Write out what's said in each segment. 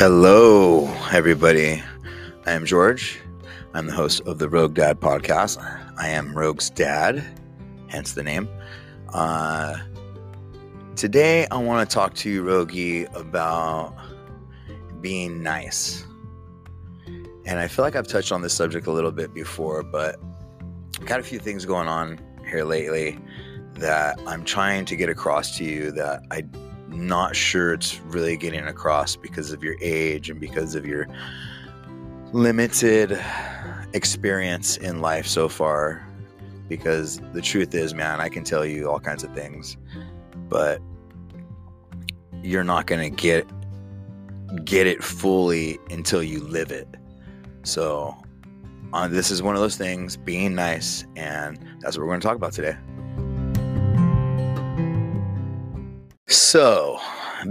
Hello, everybody. I am George. I'm the host of the Rogue Dad podcast. I am Rogue's dad, hence the name. Uh, today, I want to talk to you, Rogie, about being nice. And I feel like I've touched on this subject a little bit before, but I've got a few things going on here lately that I'm trying to get across to you that I not sure it's really getting across because of your age and because of your limited experience in life so far. Because the truth is, man, I can tell you all kinds of things, but you're not going to get get it fully until you live it. So, uh, this is one of those things being nice, and that's what we're going to talk about today. So,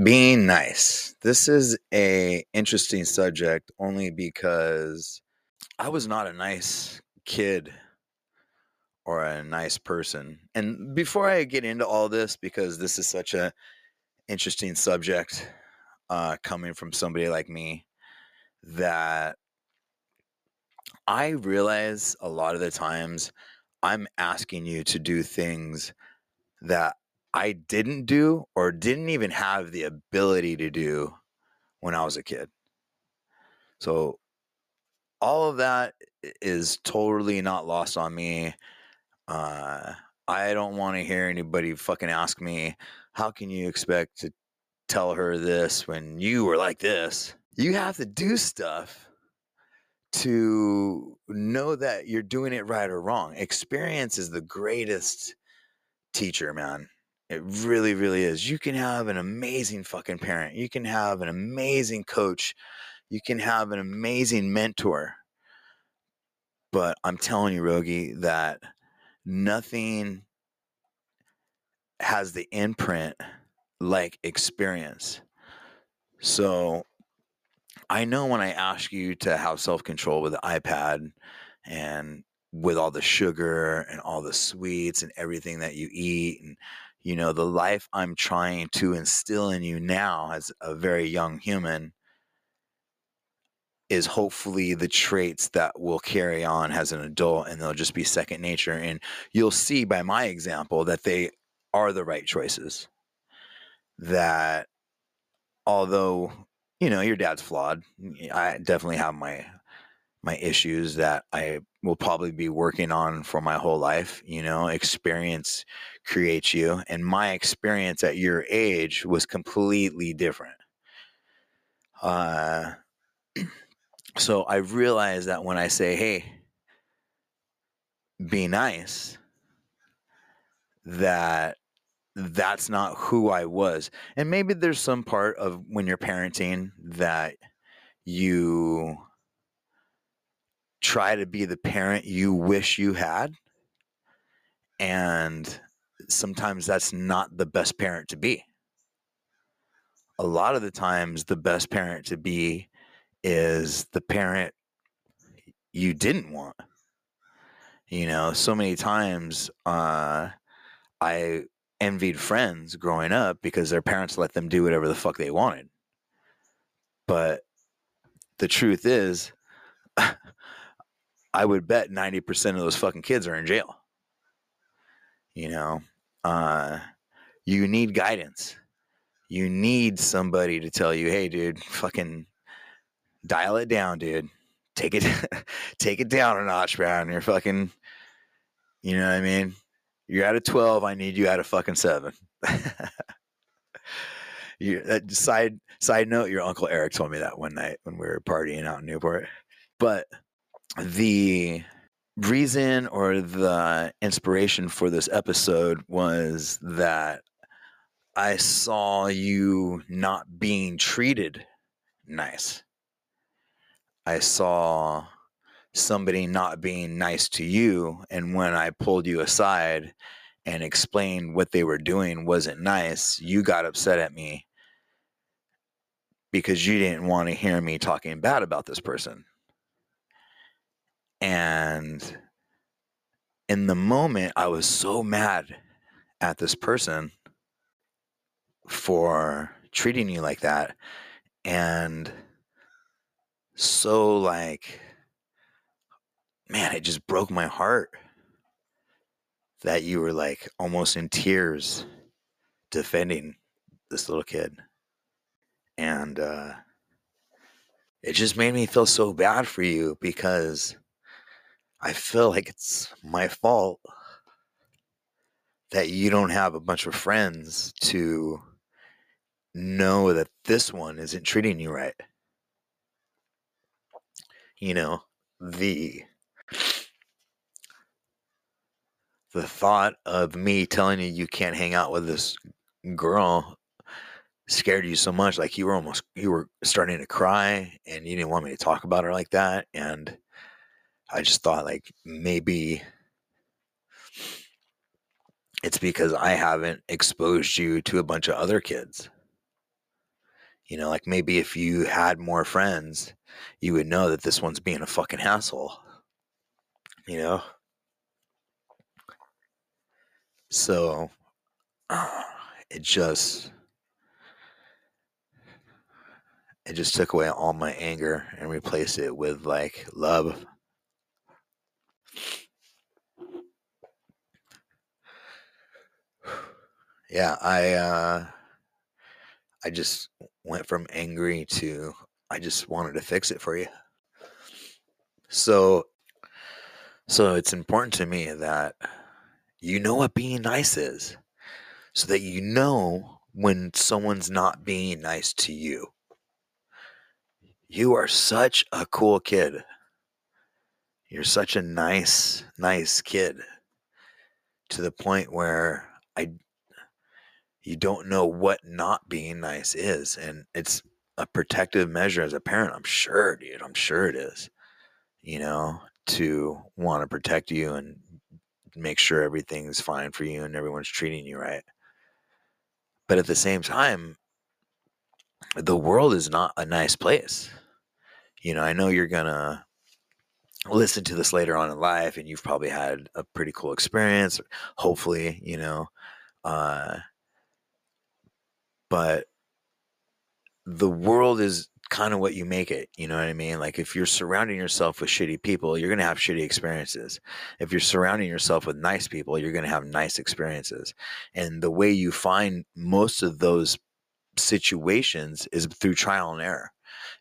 being nice. This is a interesting subject only because I was not a nice kid or a nice person. And before I get into all this because this is such a interesting subject uh, coming from somebody like me that I realize a lot of the times I'm asking you to do things that I didn't do or didn't even have the ability to do when I was a kid. So all of that is totally not lost on me. Uh, I don't want to hear anybody fucking ask me, how can you expect to tell her this when you were like this? You have to do stuff to know that you're doing it right or wrong. Experience is the greatest teacher, man. It really, really is. You can have an amazing fucking parent. You can have an amazing coach. You can have an amazing mentor. But I'm telling you, Rogi, that nothing has the imprint like experience. So I know when I ask you to have self control with the iPad and with all the sugar and all the sweets and everything that you eat and you know the life i'm trying to instill in you now as a very young human is hopefully the traits that will carry on as an adult and they'll just be second nature. And you'll see by my example that they are the right choices. That although you know your dad's flawed i definitely have my my issues that I will probably be working on for my whole life. You know, experience creates you. And my experience at your age was completely different. Uh, so I realized that when I say, hey, be nice, that that's not who I was. And maybe there's some part of when you're parenting that you try to be the parent you wish you had. And sometimes that's not the best parent to be. A lot of the times, the best parent to be is the parent you didn't want. You know, so many times uh, I envied friends growing up because their parents let them do whatever the fuck they wanted. But the truth is, I would bet 90% of those fucking kids are in jail. You know, uh, you need guidance. You need somebody to tell you, hey, dude, fucking dial it down, dude. Take it, take it down a notch, man. You're fucking, you know what I mean? You're at a 12. I need you at a fucking seven. you, that side side note, your uncle Eric told me that one night when we were partying out in Newport. But the reason or the inspiration for this episode was that I saw you not being treated nice. I saw somebody not being nice to you. And when I pulled you aside and explained what they were doing wasn't nice, you got upset at me because you didn't want to hear me talking bad about this person. And in the moment, I was so mad at this person for treating you like that. And so like man, it just broke my heart that you were like almost in tears defending this little kid. And uh, it just made me feel so bad for you because I feel like it's my fault that you don't have a bunch of friends to know that this one isn't treating you right. You know, the the thought of me telling you you can't hang out with this girl scared you so much like you were almost you were starting to cry and you didn't want me to talk about her like that and i just thought like maybe it's because i haven't exposed you to a bunch of other kids you know like maybe if you had more friends you would know that this one's being a fucking asshole you know so it just it just took away all my anger and replaced it with like love. Yeah, I uh I just went from angry to I just wanted to fix it for you. So so it's important to me that you know what being nice is so that you know when someone's not being nice to you. You are such a cool kid. You're such a nice, nice kid to the point where I you don't know what not being nice is and it's a protective measure as a parent. I'm sure, dude. I'm sure it is. You know, to want to protect you and make sure everything's fine for you and everyone's treating you right. But at the same time, the world is not a nice place. You know, I know you're going to listen to this later on in life and you've probably had a pretty cool experience, hopefully, you know. Uh, but the world is kind of what you make it. You know what I mean? Like if you're surrounding yourself with shitty people, you're going to have shitty experiences. If you're surrounding yourself with nice people, you're going to have nice experiences. And the way you find most of those situations is through trial and error.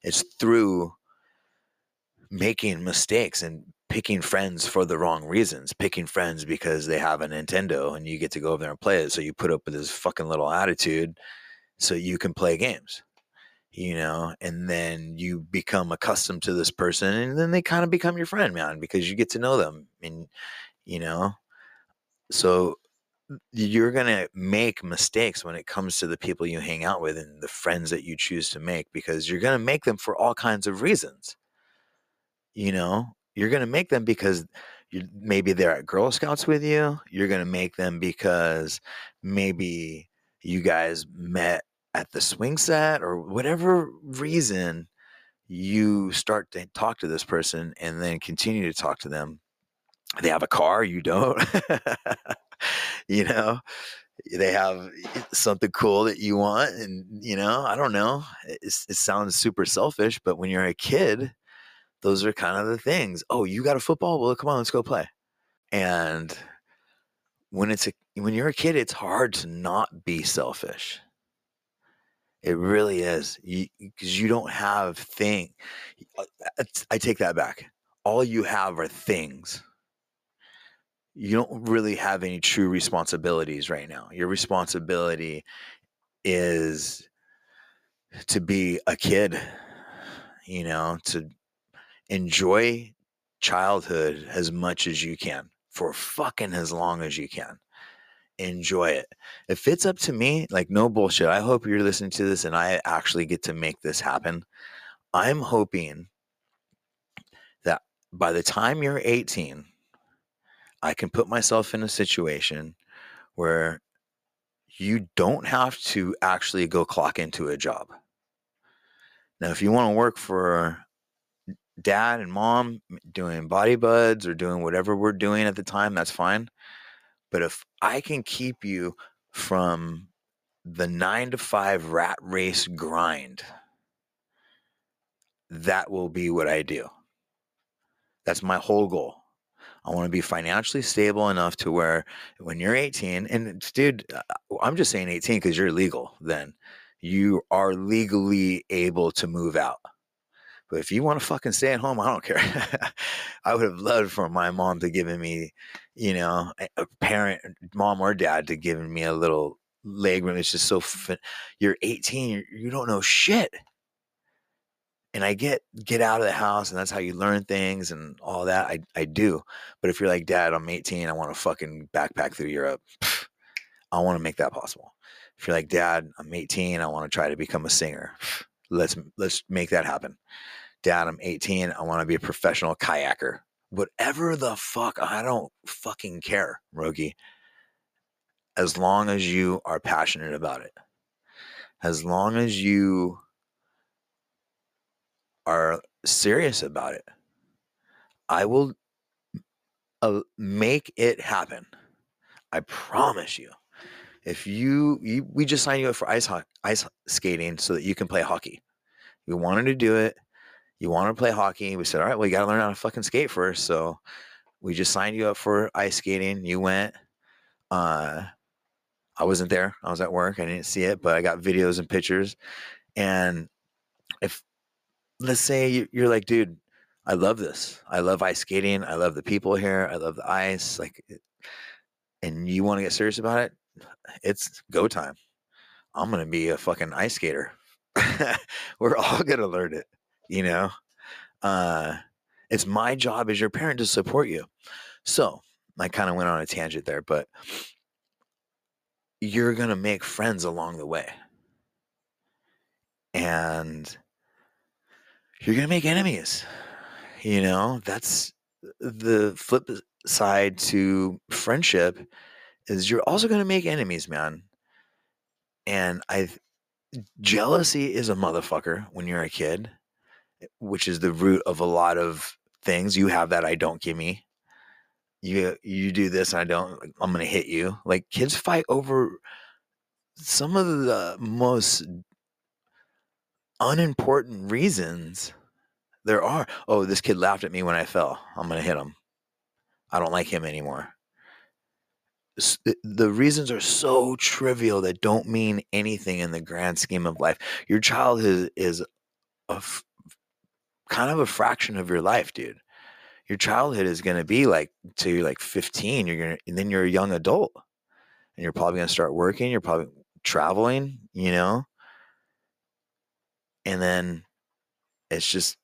It's through making mistakes and picking friends for the wrong reasons, picking friends because they have a Nintendo and you get to go over there and play it. So you put up with this fucking little attitude so you can play games you know, and then you become accustomed to this person and then they kind of become your friend, man, because you get to know them and, you know, so you're going to make mistakes when it comes to the people you hang out with and the friends that you choose to make because you're going to make them for all kinds of reasons. You know, you're going to make them because maybe they're at Girl Scouts with you. You're going to make them because maybe you guys met at the swing set or whatever reason you start to talk to this person and then continue to talk to them. They have a car you don't. You know? They have something cool that you want and you know i don't know. It, sounds super selfish but when you're a kid those are kind of the things. Oh you got a football? Well come on let's go play. And when it's a when you're a kid it's hard to not be selfish it really is because you, you, don't have thing. Uh, I take that back. All you have are things. You don't really have any true responsibilities right now. Your responsibility is to be a kid, you know, to enjoy childhood as much as you can for fucking as long as you can enjoy it. If it's up to me, like no bullshit. I hope you're listening to this and I actually get to make this happen. I'm hoping that by the time you're 18, I can put myself in a situation where you don't have to actually go clock into a job. Now, if you want to work for dad and mom doing Body Buddz or doing whatever we're doing at the time, that's fine. But if I can keep you from the nine to five rat race grind, that will be what I do. That's my whole goal. I want to be financially stable enough to where when you're 18, and dude, uh, I'm just saying 18 because you're legal, then you are legally able to move out. But if you want to fucking stay at home, I don't care. I would have loved for my mom to give me, you know, a parent, mom or dad to give me a little leg room. It's just so, fin- you're 18, you're, you don't know shit and I get get out of the house, and that's how you learn things and all that. I I do. But if you're like, Dad, I'm 18, I want to fucking backpack through Europe. I want to make that possible. If you're like, Dad, I'm 18, I want to try to become a singer. Let's let's make that happen. Dad, I'm 18, I want to be a professional kayaker. Whatever the fuck, I don't fucking care, Rogie. As long as you are passionate about it. As long as you are serious about it, I will uh, make it happen. I promise you. If you, you we just signed you up for ice ice skating so that you can play hockey. You wanted to do it. You want to play hockey. We said, all right, well, you got to learn how to fucking skate first. So we just signed you up for ice skating. You went. Uh, I wasn't there. I was at work. I didn't see it, but I got videos and pictures. And if let's say you're like, dude, I love this. I love ice skating. I love the people here. I love the ice. Like, and you want to get serious about it? It's go time. I'm gonna be a fucking ice skater. We're all gonna learn it, you know. Uh, it's my job as your parent to support you. So I kind of went on a tangent there, but you're gonna make friends along the way, and you're to make enemies. You know, that's the flip side to friendship is you're also going to make enemies, man. And I jealousy is a motherfucker when you're a kid, which is the root of a lot of things. You have that I don't give me. You you do this and I don't I'm going to hit you. Like kids fight over some of the most unimportant reasons there are. Oh, this kid laughed at me when I fell. I'm going to hit him. I don't like him anymore. The reasons are so trivial that don't mean anything in the grand scheme of life. Your child is, is a f- kind of a fraction of your life, dude. Your childhood is going to be like till you're like 15, you're going to, and then you're a young adult and you're probably going to start working. You're probably traveling, you know, and then it's just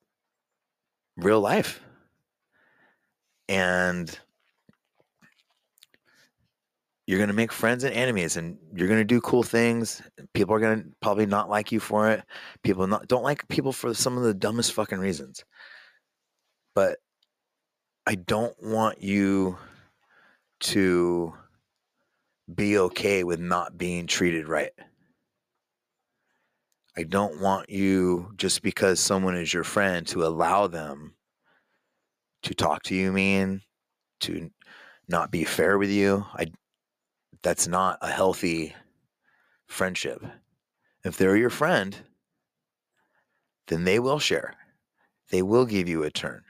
real life. And you're going to make friends and enemies and you're going to do cool things. People are going to probably not like you for it. People not, don't like people for some of the dumbest fucking reasons. But I don't want you to be okay with not being treated right. I don't want you just because someone is your friend to allow them to talk to you mean, to not be fair with you. I that's not a healthy friendship. If they're your friend, then they will share. They will give you a turn.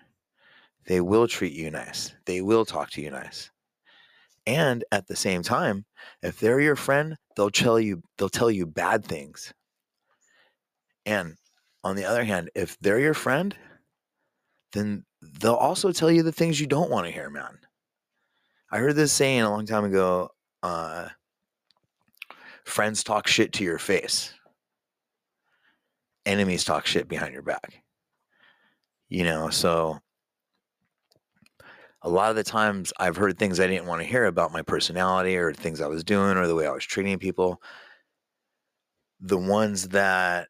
They will treat you nice. They will talk to you nice. And at the same time, if they're your friend, they'll tell you they'll tell you bad things and on the other hand, if they're your friend, then they'll also tell you the things you don't want to hear, man. I heard this saying a long time ago uh, friends talk shit to your face, enemies talk shit behind your back. You know, so a lot of the times I've heard things I didn't want to hear about my personality or things I was doing or the way I was treating people. The ones that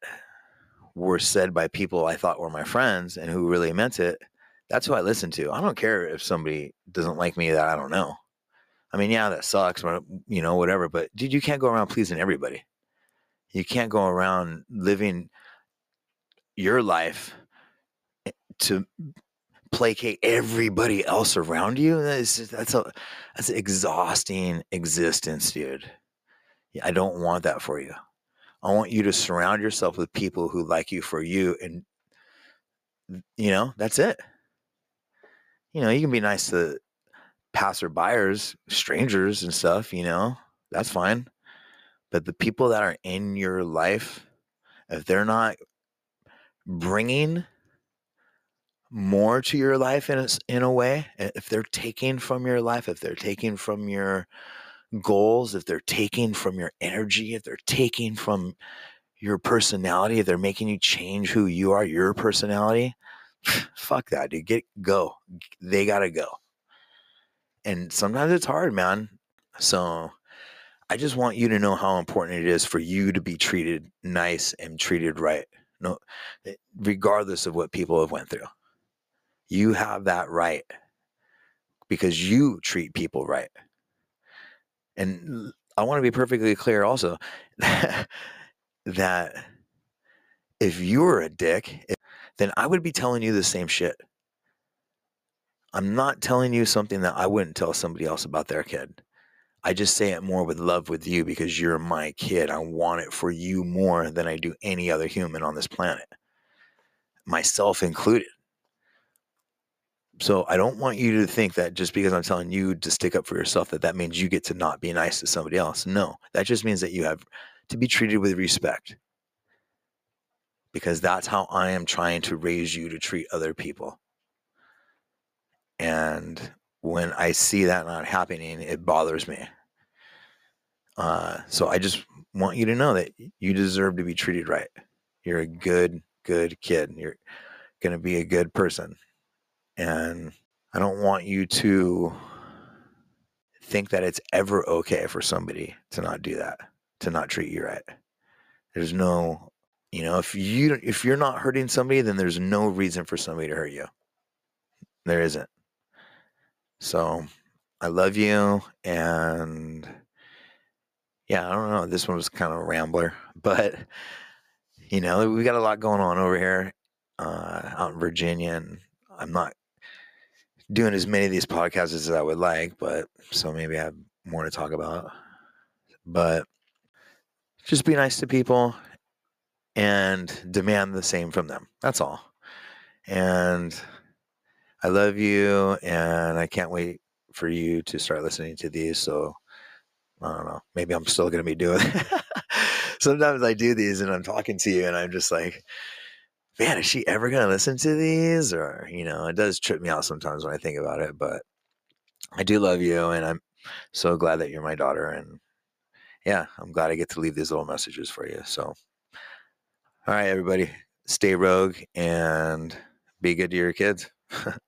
were said by people I thought were my friends and who really meant it, that's who I listen to. I don't care if somebody doesn't like me that I don't know. I mean, yeah, that sucks, you know, whatever. But dude, you can't go around pleasing everybody. You can't go around living your life eh, to placate everybody else around you. That's that's a that's an exhausting existence, dude. I don't want that for you. I want you to surround yourself with people who like you for you and you know, that's it. You know, you can be nice to passerbyers, strangers and stuff, you know, that's fine. But the people that are in your life, if they're not bringing more to your life in a, in a way, if they're taking from your life, if they're taking from your goals, if they're taking from your energy, if they're taking from your personality, if they're making you change who you are, your personality, fuck that, dude. Get go. They gotta go. And sometimes it's hard, man. So I just want you to know how important it is for you to be treated nice and treated right. No, eh, regardless of what people have went through. You have that right because you treat people right. And I want to be perfectly clear also that if you were a dick, then I would be telling you the same shit. I'm not telling you something that I wouldn't tell somebody else about their kid. I just say it more with love with you because you're my kid. I want it for you more than I do any other human on this planet, myself included. So I don't want you to think that just because I'm telling you to stick up for yourself that that means you get to not be nice to somebody else. No, that just means that you have to be treated with respect. Because that's how I am trying to raise you to treat other people. And when I see that not happening, it bothers me. Uh, so I just want you to know that you deserve to be treated right. You're a good, good kid. You're going to be a good person. And I don't want you to think that it's ever okay for somebody to not do that, to not treat you right. There's no, you know, if you if you're not hurting somebody, then there's no reason for somebody to hurt you. There isn't. So, I love you and yeah, I don't know. This one was kind of a rambler, but you know, we got a lot going on over here uh, out in Virginia, and I'm not doing as many of these podcasts as I would like, but so maybe I have more to talk about. But just be nice to people and demand the same from them. That's all. And I love you, and I can't wait for you to start listening to these. So I don't know. Maybe I'm still going to be doing. Sometimes I do these, and I'm talking to you, and I'm just like, man, is she ever going to listen to these? Or, you know, it does trip me out sometimes when I think about it, but I do love you. And I'm so glad that you're my daughter. And yeah, I'm glad I get to leave these little messages for you. So, all right, everybody, stay rogue and be good to your kids.